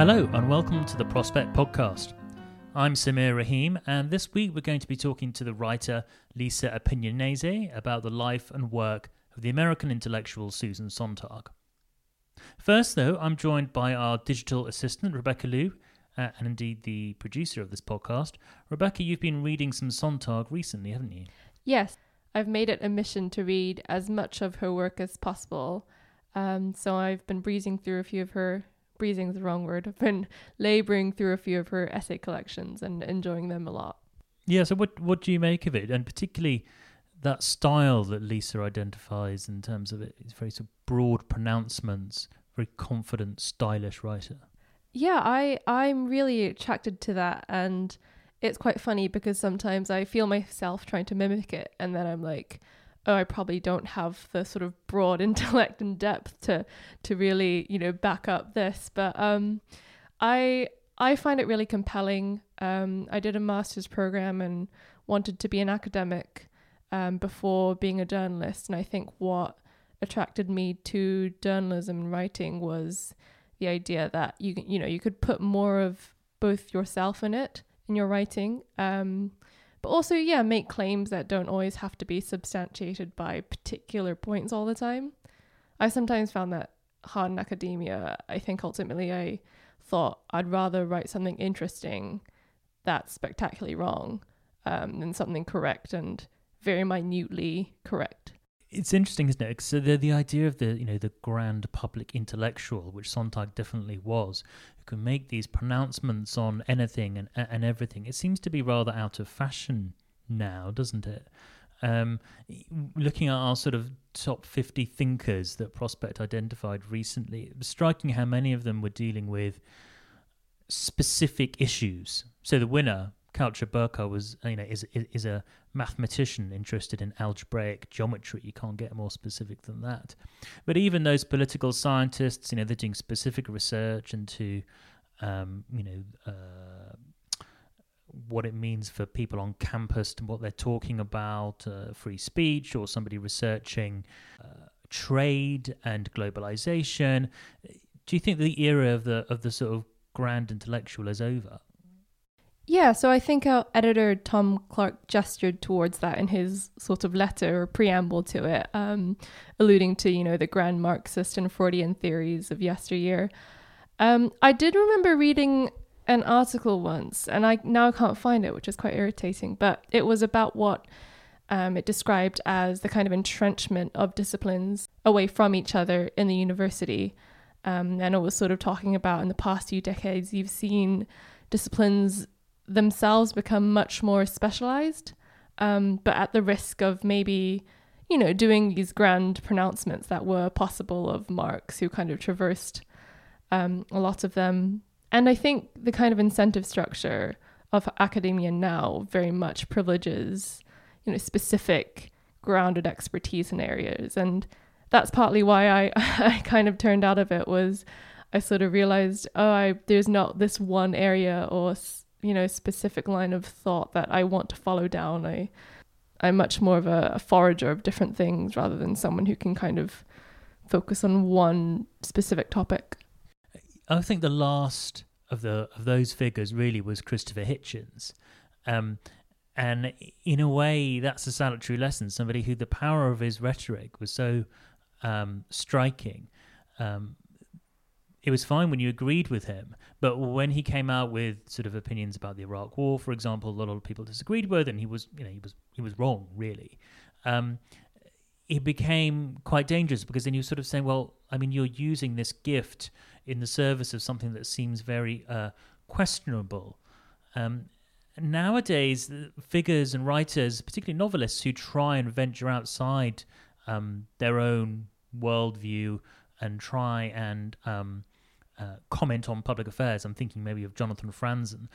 Hello, and welcome to the Prospect Podcast. I'm Sameer Rahim, and this week we're going to be talking to the writer Lisa Appignanesi about the life and work of the American intellectual Susan Sontag. First, though, I'm joined by our digital assistant, Rebecca Liu, uh, and indeed the producer of this podcast. Rebecca, you've been reading some Sontag recently, haven't you? Yes, I've made it a mission to read as much of her work as possible. Um, so I've been breezing through a few of her breezing is the wrong word. I've been laboring through a few of her essay collections and enjoying them a lot. Yeah. So what what do you make of it, and particularly that style that Lisa identifies in terms of it? It's very sort of broad pronouncements, very confident, stylish writer. Yeah, I I'm really attracted to that, and it's quite funny because sometimes I feel myself trying to mimic it, and then I'm like oh, I probably don't have the sort of broad intellect and depth to to really, you know, back up this. But um, I I find it really compelling. Um, I did a master's program and wanted to be an academic um, before being a journalist, and I think what attracted me to journalism and writing was the idea that you you know you could put more of both yourself in it in your writing. Um, but also yeah make claims that don't always have to be substantiated by particular points all the time. I sometimes found that hard in academia i think ultimately i thought i'd rather write something interesting that's spectacularly wrong um, than something correct and very minutely correct it's interesting, isn't it? So the the idea of the you know the grand public intellectual, which Sontag definitely was, who can make these pronouncements on anything and and everything, it seems to be rather out of fashion now, doesn't it? Um, looking at our sort of top 50 thinkers that Prospect identified recently, it was striking how many of them were dealing with specific issues. So the winner, Caucher Birkar was, you know, is is a mathematician interested in algebraic geometry. You can't get more specific than that. But even those political scientists, you know, they're doing specific research into, um, you know, uh, what it means for people on campus and what they're talking about, uh, free speech, or somebody researching uh, trade and globalization. Do you think the era of the of the sort of grand intellectual is over? Yeah, so I think our editor Tom Clark gestured towards that in his sort of letter or preamble to it, um, alluding to you know the grand Marxist and Freudian theories of yesteryear. Um, I did remember reading an article once, and I now can't find it, which is quite irritating. But it was about what um, it described as the kind of entrenchment of disciplines away from each other in the university, um, and it was sort of talking about in the past few decades you've seen disciplines themselves become much more specialized, um, but at the risk of maybe, you know, doing these grand pronouncements that were possible of Marx, who kind of traversed um, a lot of them. And I think the kind of incentive structure of academia now very much privileges, you know, specific grounded expertise in areas. And that's partly why I, I kind of turned out of it was I sort of realized, oh, I, there's not this one area or you know specific line of thought that I want to follow down. I I'm much more of a, a forager of different things rather than someone who can kind of focus on one specific topic. I think the last of the of those figures really was Christopher Hitchens. Um, and in a way, that's a salutary lesson. Somebody who the power of his rhetoric was so um, striking. Um, it was fine when you agreed with him, but when he came out with sort of opinions about the Iraq War, for example, a lot of people disagreed with, and he was, you know, he was he was wrong, really. Um, it became quite dangerous because then you're sort of saying, well, I mean, you're using this gift in the service of something that seems very uh, questionable. Um, nowadays, figures and writers, particularly novelists, who try and venture outside um, their own worldview and try and um, uh, comment on public affairs. I'm thinking maybe of Jonathan Franzen.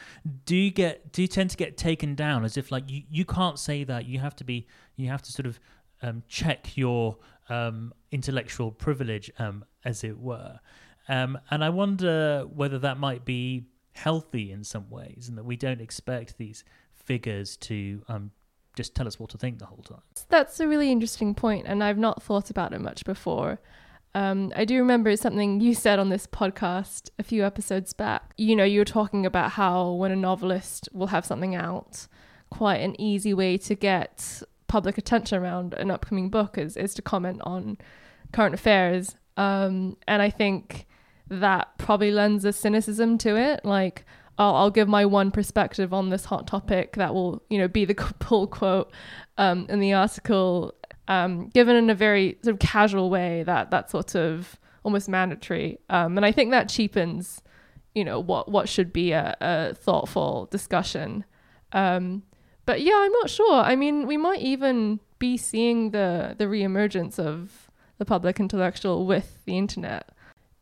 Do you get do you tend to get taken down as if like you, you can't say that you have to be you have to sort of um, check your um, intellectual privilege, um, as it were. Um, and I wonder whether that might be healthy in some ways, and that we don't expect these figures to um, just tell us what to think the whole time. That's a really interesting point, and I've not thought about it much before. Um, I do remember something you said on this podcast a few episodes back. You know, you were talking about how when a novelist will have something out, quite an easy way to get public attention around an upcoming book is, is to comment on current affairs. Um, and I think that probably lends a cynicism to it. Like, I'll, I'll give my one perspective on this hot topic that will, you know, be the pull quote um, in the article, um, given in a very sort of casual way that that's sort of almost mandatory. Um, and I think that cheapens, you know, what what should be a, a thoughtful discussion. Um, but yeah, I'm not sure. I mean, we might even be seeing the the reemergence of the public intellectual with the internet.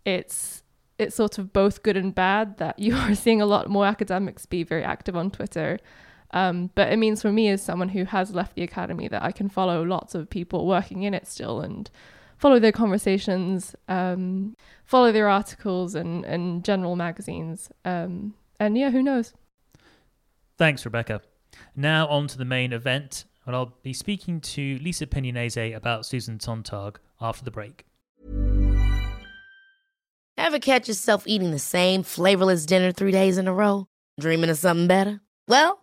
It's it's sort of both good and bad that you are seeing a lot more academics be very active on Twitter. Um, but it means for me, as someone who has left the academy, that I can follow lots of people working in it still and follow their conversations, um, follow their articles and, and general magazines. Um, and yeah, who knows? Thanks, Rebecca. Now on to the main event, and I'll be speaking to Lisa Appignanesi about Susan Sontag after the break. Ever catch yourself eating the same flavorless dinner three days in a row? Dreaming of something better? Well,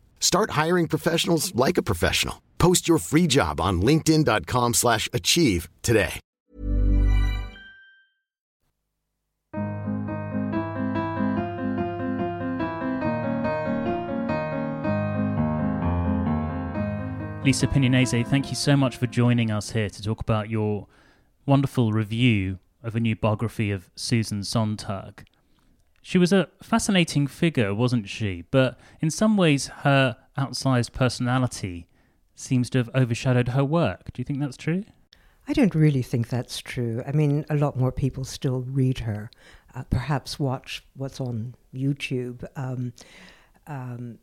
Start hiring professionals like a professional. Post your free job on linkedin.com slash achieve today. Lisa Appignanesi, thank you so much for joining us here to talk about your wonderful review of a new biography of Susan Sontag. She was a fascinating figure, wasn't she? But in some ways, her outsized personality seems to have overshadowed her work. Do you think that's true? I don't really think that's true. I mean, a lot more people still read her, uh, perhaps watch what's on YouTube. Um, um,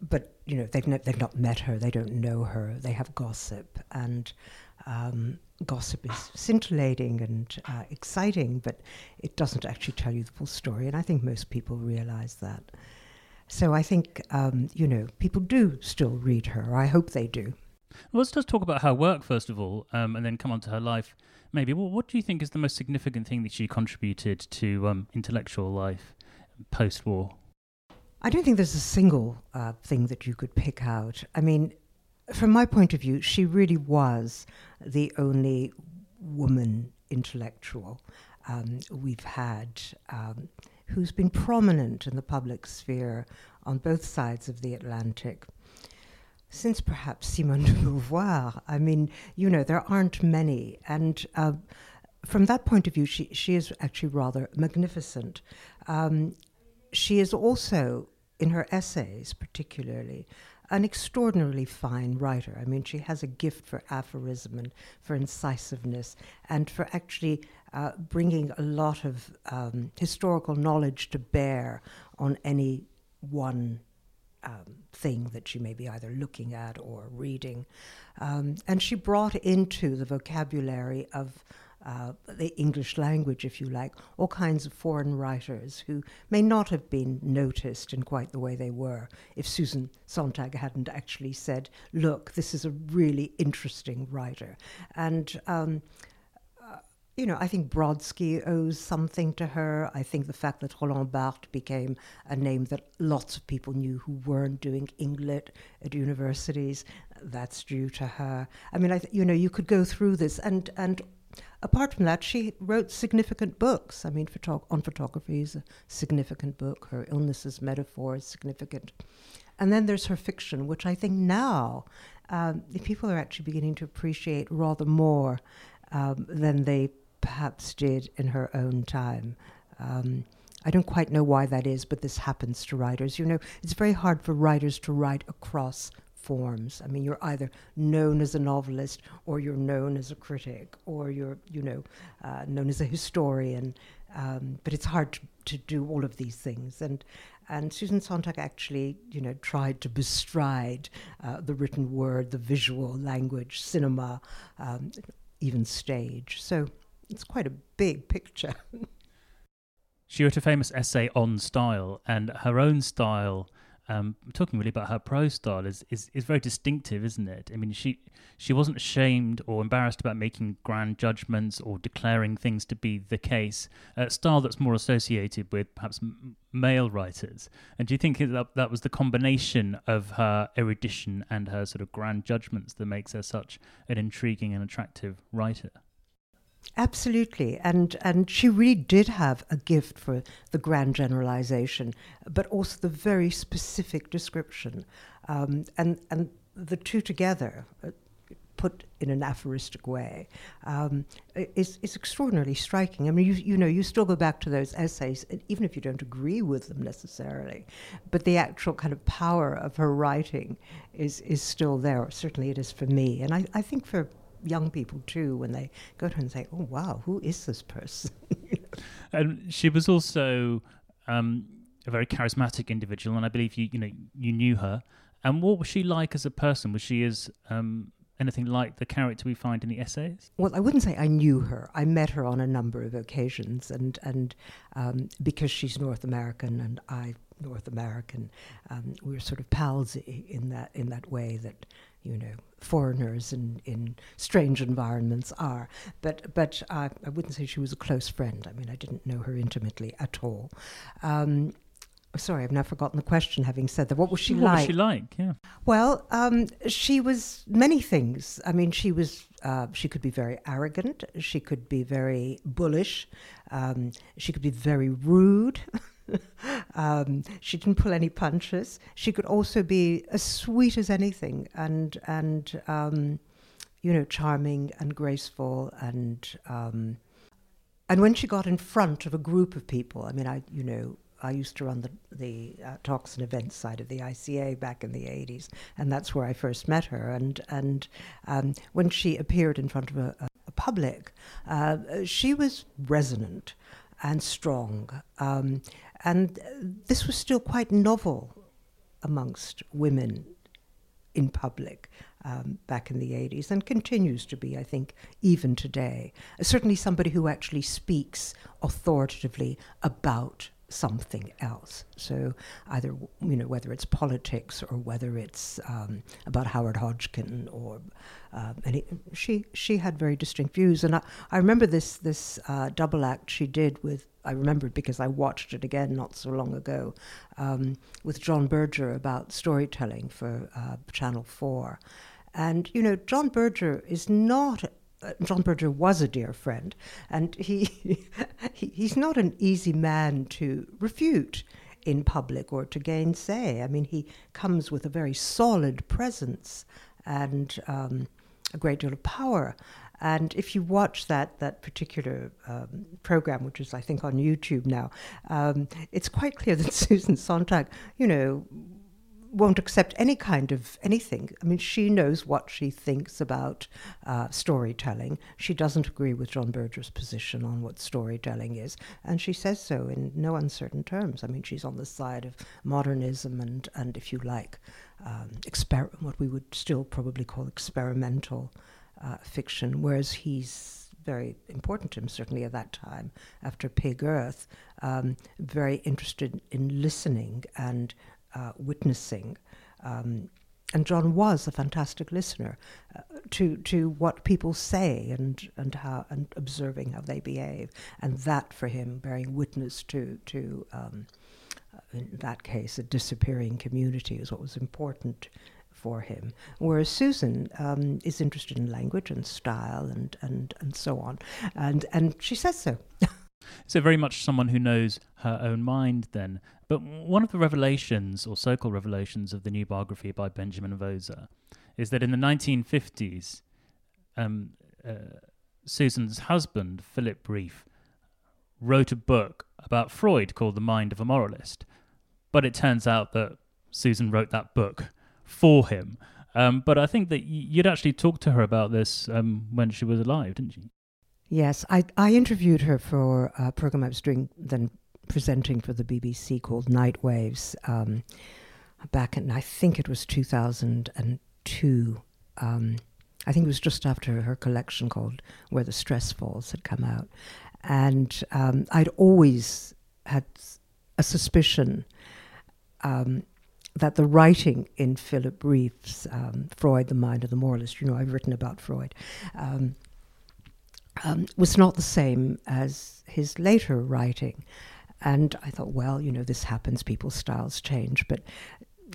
but you know, they've they've not met her. They don't know her. They have gossip, and um, gossip is scintillating and uh, exciting, but it doesn't actually tell you the full story. And I think most people realize that. So I think, um, you know, people do still read her. I hope they do. Well, let's just talk about her work first of all, um, and then come on to her life. Maybe. Well, what do you think is the most significant thing that she contributed to um, intellectual life post-war? I don't think there's a single uh, thing that you could pick out. I mean, from my point of view, she really was the only woman intellectual um, we've had um, who's been prominent in the public sphere on both sides of the Atlantic since perhaps Simone de Beauvoir. I mean, you know, there aren't many. And uh, from that point of view, she, she is actually rather magnificent. Um, she is also, in her essays particularly, an extraordinarily fine writer. I mean, she has a gift for aphorism and for incisiveness and for actually uh, bringing a lot of um, historical knowledge to bear on any one um, thing that she may be either looking at or reading. Um, and she brought into the vocabulary of uh, the English language, if you like, all kinds of foreign writers who may not have been noticed in quite the way they were if Susan Sontag hadn't actually said, Look, this is a really interesting writer. And um, you know, I think Brodsky owes something to her. I think the fact that Roland Barthes became a name that lots of people knew who weren't doing Englit at universities, that's due to her. I mean, I th- you know, you could go through this, and and apart from that, she wrote significant books. I mean, photo- on photography is a significant book. Her Illness as Metaphor is significant, and then there's her fiction, which I think now um, people are actually beginning to appreciate rather more um, than they perhaps did in her own time. Um, I don't quite know why that is, but this happens to writers. You know, it's very hard for writers to write across forms. I mean, you're either known as a novelist, or you're known as a critic, or you're, you know, uh, known as a historian. Um, but it's hard to, to, do all of these things. And and Susan Sontag actually, you know, tried to bestride uh, the written word, the visual language, cinema, um, even stage. So it's quite a big picture. she wrote a famous essay on style, and her own style. Um, talking really about her prose style is, is is very distinctive, isn't it? I mean, she she wasn't ashamed or embarrassed about making grand judgments or declaring things to be the case. A style that's more associated with perhaps male writers. And do you think that that was the combination of her erudition and her sort of grand judgments that makes her such an intriguing and attractive writer? Absolutely, and and she really did have a gift for the grand generalization, but also the very specific description, um, and and the two together, uh, put in an aphoristic way, um, is is extraordinarily striking. I mean, you you know, you still go back to those essays, even if you don't agree with them necessarily, but the actual kind of power of her writing is is still there. Certainly, it is for me, and I I think for young people too when they go to her and say, "Oh wow, who is this person?" and she was also um, a very charismatic individual, and I believe you you know you knew her. And what was she like as a person? Was she as um, anything like the character we find in the essays? Well, I wouldn't say I knew her. I met her on a number of occasions, and and um, because she's North American and I North American, um, we were sort of palsy in that in that way that you know foreigners in, in strange environments are. But but uh, I wouldn't say she was a close friend. I mean, I didn't know her intimately at all. Um, sorry, I've now forgotten the question. Having said that, what was she what like? What was she like? Yeah. Well, um, she was many things. I mean, she was. Uh, she could be very arrogant. She could be very bullish. Um, she could be very rude. um, she didn't pull any punches. She could also be as sweet as anything, and and um, you know, charming and graceful, and um, and when she got in front of a group of people, I mean, I you know. I used to run the, the uh, talks and events side of the ICA back in the 80s, and that's where I first met her. And, and um, when she appeared in front of a, a public, uh, she was resonant and strong. Um, and this was still quite novel amongst women in public um, back in the 80s and continues to be, I think, even today. Certainly somebody who actually speaks authoritatively about something else. So either you know whether it's politics or whether it's um, about Howard Hodgkin or um, and he, she she had very distinct views. And I, I remember this this uh, double act she did with I remember it because I watched it again not so long ago um, with John Berger about storytelling for uh, Channel Four. And you know, John Berger is not uh, John Berger was a dear friend, and he, he he's not an easy man to refute in public or to gainsay. I mean, he comes with a very solid presence and um, a great deal of power. And if you watch that that particular um, program, which is I think on YouTube now, um, it's quite clear that Susan Sontag, you know, won't accept any kind of anything. I mean, she knows what she thinks about uh, storytelling. She doesn't agree with John Berger's position on what storytelling is, and she says so in no uncertain terms. I mean, she's on the side of modernism and, and if you like, um, exper- what we would still probably call experimental uh, fiction, whereas he's very important to him, certainly at that time, after Pig Earth, um, very interested in listening and uh, witnessing. Um, and John was a fantastic listener uh, to to what people say and and how and observing how they behave, and that for him bearing witness to to um, uh, in that case a disappearing community is what was important for him. Whereas Susan um, is interested in language and style and and and so on, and and she says so. so very much someone who knows her own mind then but one of the revelations, or so called revelations, of the new biography by Benjamin Moser is that in the 1950s, um, uh, Susan's husband, Philip Rieff, wrote a book about Freud called The Mind of a Moralist. But it turns out that Susan wrote that book for him. Um, but I think that you'd actually talked to her about this um, when she was alive, didn't you? Yes, I, I interviewed her for a program I was doing then presenting for the BBC called Night Waves um, back in, I think it was 2002. Um, I think it was just after her collection called Where the Stress Falls had come out. And um, I'd always had a suspicion um, that the writing in Philip Rieff's um, Freud, the Mind of the Moralist, you know, I've written about Freud, um, um, was not the same as his later writing. And I thought, well, you know, this happens, people's styles change. But,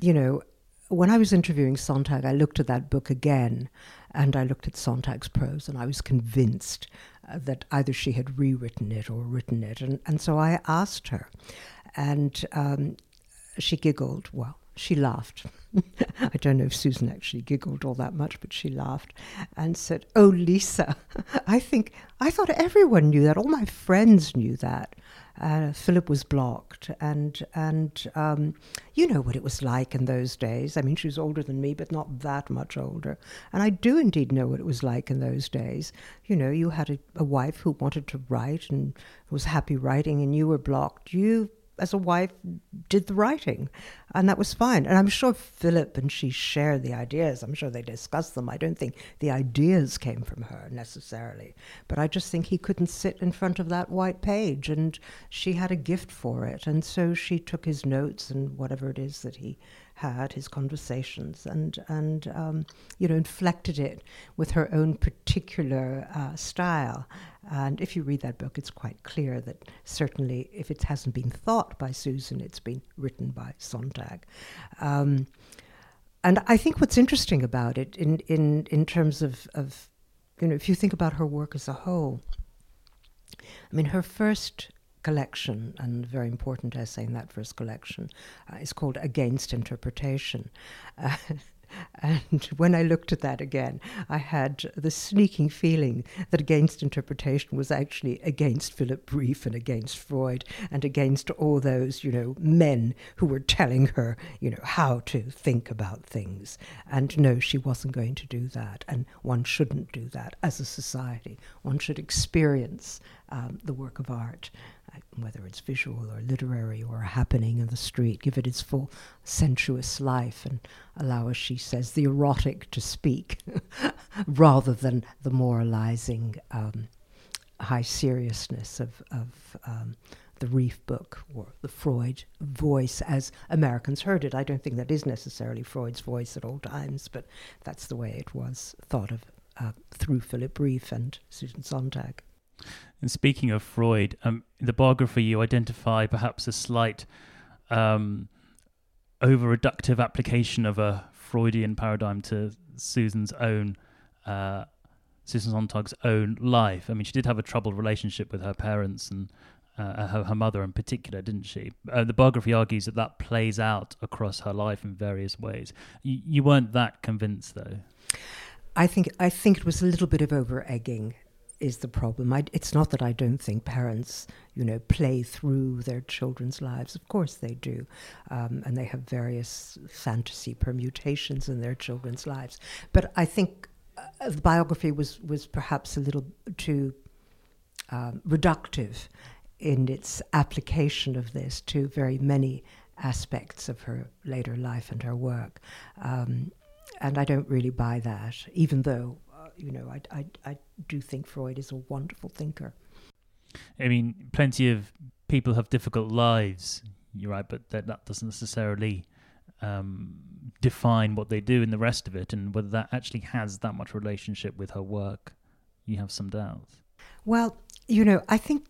you know, when I was interviewing Sontag, I looked at that book again and I looked at Sontag's prose and I was convinced uh, that either she had rewritten it or written it. And, and so I asked her, and um, she giggled. Well, she laughed. I don't know if Susan actually giggled all that much, but she laughed and said, Oh, Lisa, I think, I thought everyone knew that. All my friends knew that uh, Philip was blocked, and and um, you know what it was like in those days. I mean, she was older than me, but not that much older, and I do indeed know what it was like in those days. You know, you had a, a wife who wanted to write and was happy writing, and you were blocked. You as a wife, did the writing, and that was fine. And I'm sure Philip and she shared the ideas. I'm sure they discussed them. I don't think the ideas came from her necessarily, but I just think he couldn't sit in front of that white page, and she had a gift for it, and so she took his notes and whatever it is that he had, his conversations, and and um, you know inflected it with her own particular uh, style. And if you read that book, it's quite clear that certainly, if it hasn't been thought by Susan, it's been written by Sontag. Um, and I think what's interesting about it, in in in terms of of you know, if you think about her work as a whole, I mean, her first collection, and very important essay in that first collection, uh, is called Against Interpretation. Uh, and when I looked at that again, I had the sneaking feeling that against interpretation was actually against Philip Rieff and against Freud and against all those, you know, men who were telling her, you know, how to think about things. And no, she wasn't going to do that. And one shouldn't do that as a society. One should experience um, the work of art whether it's visual or literary or a happening in the street, give it its full sensuous life and allow, as she says, the erotic to speak rather than the moralizing um, high seriousness of, of um, the Rieff book or the Freud voice as Americans heard it. I don't think that is necessarily Freud's voice at all times, but that's the way it was thought of uh, through Philip Rieff and Susan Sontag. And speaking of Freud, um, in the biography you identify perhaps a slight um, over reductive application of a Freudian paradigm to Susan's own uh, Susan Sontag's own life. I mean, she did have a troubled relationship with her parents and uh, her, her, mother in particular, didn't she? Uh, the biography argues that that plays out across her life in various ways. Y- you weren't that convinced, though. I think I think it was a little bit of over egging is the problem. I, it's not that I don't think parents, you know, play through their children's lives. Of course they do, um, and they have various fantasy permutations in their children's lives. But I think uh, the biography was was perhaps a little too um, reductive in its application of this to very many aspects of her later life and her work. Um, and I don't really buy that, even though, you know, I, I, I do think Freud is a wonderful thinker. I mean, plenty of people have difficult lives, you're right, but that, that doesn't necessarily um, define what they do in the rest of it, and whether that actually has that much relationship with her work, you have some doubts. Well, you know, I think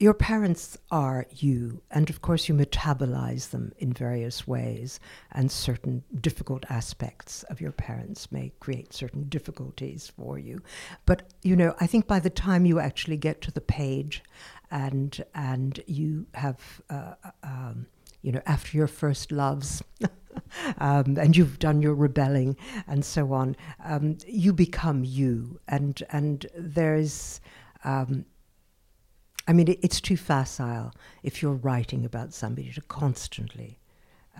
your parents are you, and of course, you metabolize them in various ways, and certain difficult aspects of your parents may create certain difficulties for you. But you know, I think by the time you actually get to the page, and and you have, uh, uh um, you know, after your first loves. um, and you've done your rebelling and so on. Um, you become you, and and there's um, I mean, it, it's too facile if you're writing about somebody to constantly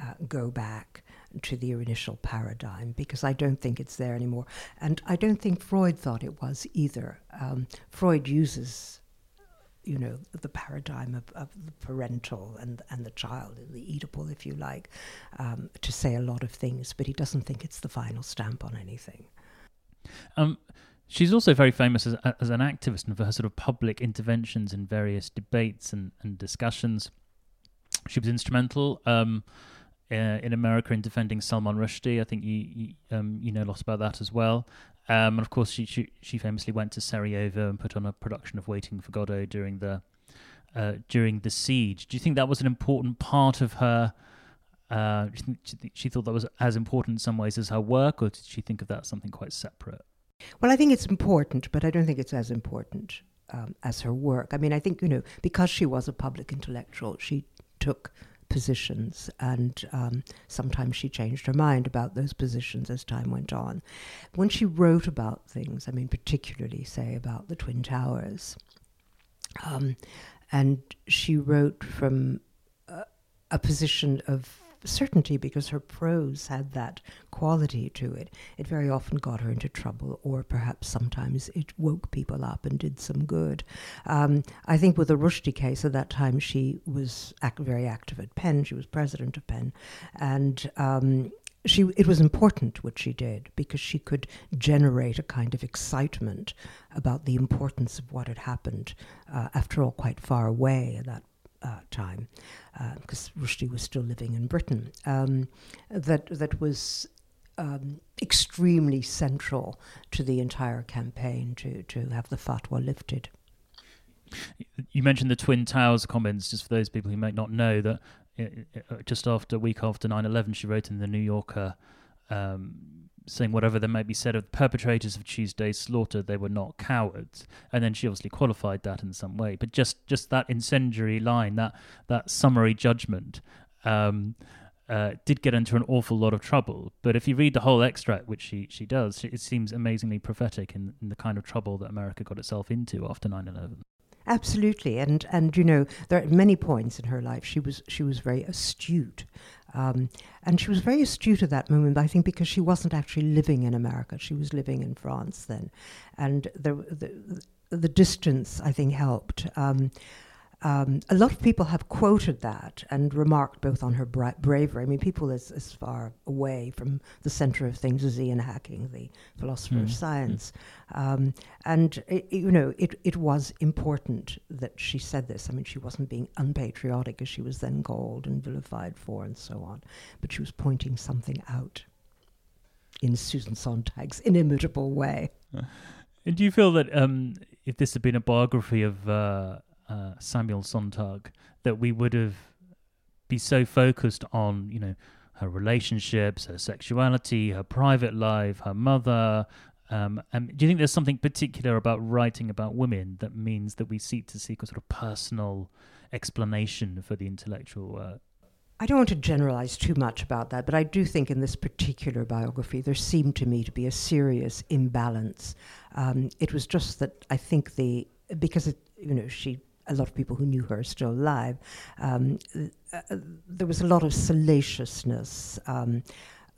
uh, go back to the initial paradigm because I don't think it's there anymore. And I don't think Freud thought it was either. Um, Freud uses, you know, the paradigm of, of, the parental and, and the child, the Oedipal, if you like, um, to say a lot of things, but he doesn't think it's the final stamp on anything. Um, She's also very famous as, as an activist and for her sort of public interventions in various debates and, and discussions. She was instrumental um, uh, in America in defending Salman Rushdie. I think you you, um, you know a lot about that as well. Um, and of course, she, she, she famously went to Sarajevo and put on a production of Waiting for Godot during the uh, during the siege. Do you think that was an important part of her? Uh, she thought that was as important in some ways as her work, or did she think of that as something quite separate? Well, I think it's important, but I don't think it's as important um, as her work. I mean, I think, you know, because she was a public intellectual, she took positions and um, sometimes she changed her mind about those positions as time went on. When she wrote about things, I mean, particularly, say, about the Twin Towers, um, and she wrote from a, a position of certainty because her prose had that quality to it. It very often got her into trouble, or perhaps sometimes it woke people up and did some good. Um, I think with the Rushdie case, at that time she was very active at PEN. She was president of PEN, and um, she it was important what she did because she could generate a kind of excitement about the importance of what had happened. Uh, after all, quite far away at that uh, time, because uh, Rushdie was still living in Britain, um, that that was um, extremely central to the entire campaign to to have the fatwa lifted. You mentioned the Twin Towers comments, just for those people who might not know that. Uh, just after week after 9/11, she wrote in the New Yorker um, saying whatever there might be said of the perpetrators of Tuesday's slaughter, they were not cowards. And then she obviously qualified that in some way. But just just that incendiary line, that that summary judgment, um, uh, did get into an awful lot of trouble. But if you read the whole extract, which she she does, it seems amazingly prophetic in, in the kind of trouble that America got itself into after 9/11. Absolutely, and and you know there are many points in her life she was she was very astute, um, and she was very astute at that moment. I think because she wasn't actually living in America, she was living in France then, and the the, the distance I think helped. Um, Um, a lot of people have quoted that and remarked both on her bra- bravery. I mean, people as, as far away from the center of things as Ian Hacking, the philosopher mm. of science. Um, and, it, you know, it, it was important that she said this. I mean, she wasn't being unpatriotic, as she was then called and vilified for, and so on. But she was pointing something out in Susan Sontag's inimitable way. And do you feel that um, if this had been a biography of uh, uh, Samuel Sontag that we would have be so focused on, you know, her relationships, her sexuality, her private life, her mother. Um, and do you think there's something particular about writing about women that means that we seek to seek a sort of personal explanation for the intellectual work? I don't want to generalize too much about that, but I do think in this particular biography there seemed to me to be a serious imbalance. Um, it was just that I think the because it, you know she a lot of people who knew her are still alive. Um, uh, there was a lot of salaciousness um,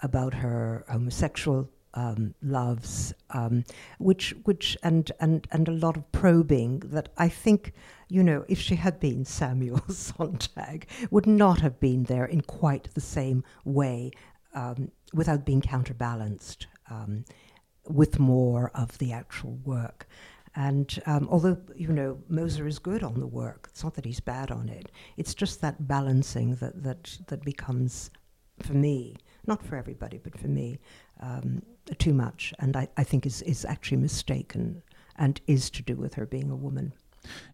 about her homosexual um, loves, um, which which and and and a lot of probing that I think you know if she had been Samuel Sontag would not have been there in quite the same way um, without being counterbalanced um, with more of the actual work. And um, although, you know, Moser is good on the work, it's not that he's bad on it. It's just that balancing that, that, that becomes, for me, not for everybody, but for me, um, too much. And I, I think is, is actually mistaken and is to do with her being a woman.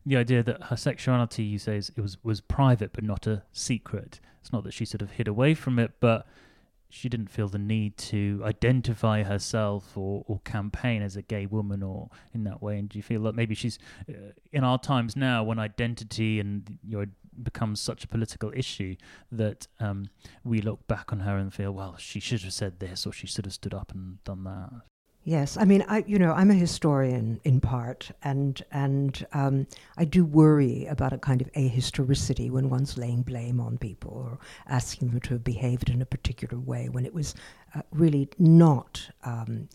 The idea that her sexuality, you say, is, it was, was private but not a secret. It's not that she sort of hid away from it, but she didn't feel the need to identify herself or, or campaign as a gay woman or in that way. And do you feel that maybe she's uh, in our times now when identity and you know, becomes such a political issue that um, we look back on her and feel, well, she should have said this or she should have stood up and done that. Yes, I mean, I you know, I'm a historian in part, and and um, I do worry about a kind of ahistoricity when one's laying blame on people or asking them to have behaved in a particular way when it was uh, really not um,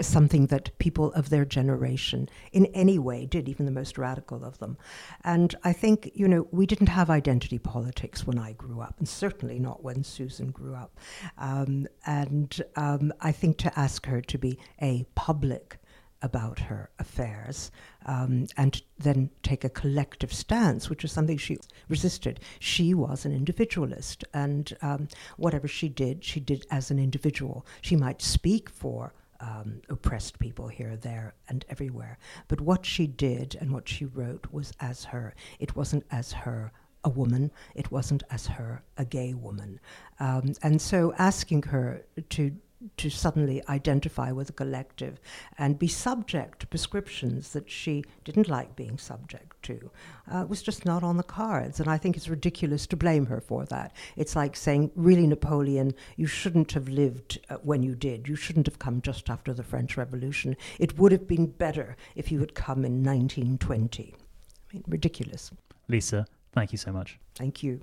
something that people of their generation in any way did, even the most radical of them. And I think, you know, we didn't have identity politics when I grew up, and certainly not when Susan grew up. Um, and um, I think to ask her to be a public about her affairs um, and then take a collective stance, which was something she resisted. She was an individualist, and um, whatever she did, she did as an individual. She might speak for um, oppressed people here, there, and everywhere. But what she did and what she wrote was as her. It wasn't as her a woman, it wasn't as her a gay woman. Um, and so asking her to to suddenly identify with a collective and be subject to prescriptions that she didn't like being subject to uh, was just not on the cards. And I think it's ridiculous to blame her for that. It's like saying, really, Napoleon, you shouldn't have lived uh, when you did. You shouldn't have come just after the French Revolution. It would have been better if you had come in 1920. I mean, ridiculous. Lisa, thank you so much. Thank you.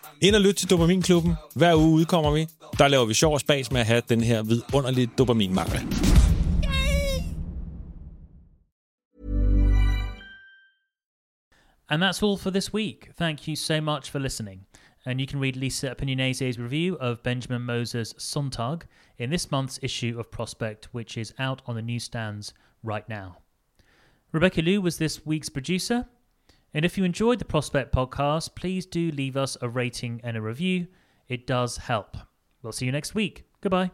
Ind og lyt til Dopaminklubben. Hver uge udkommer vi. Der laver vi sjov og spas med at have den her vidunderlige dopaminmangel. And that's all for this week. Thank you so much for listening. And you can read Lisa Appignanesi's review of Benjamin Moser's Sontag in this month's issue of Prospect, which is out on the newsstands right now. Rebecca Liu was this week's producer. And if you enjoyed the Prospect podcast, please do leave us a rating and a review. It does help. We'll see you next week. Goodbye.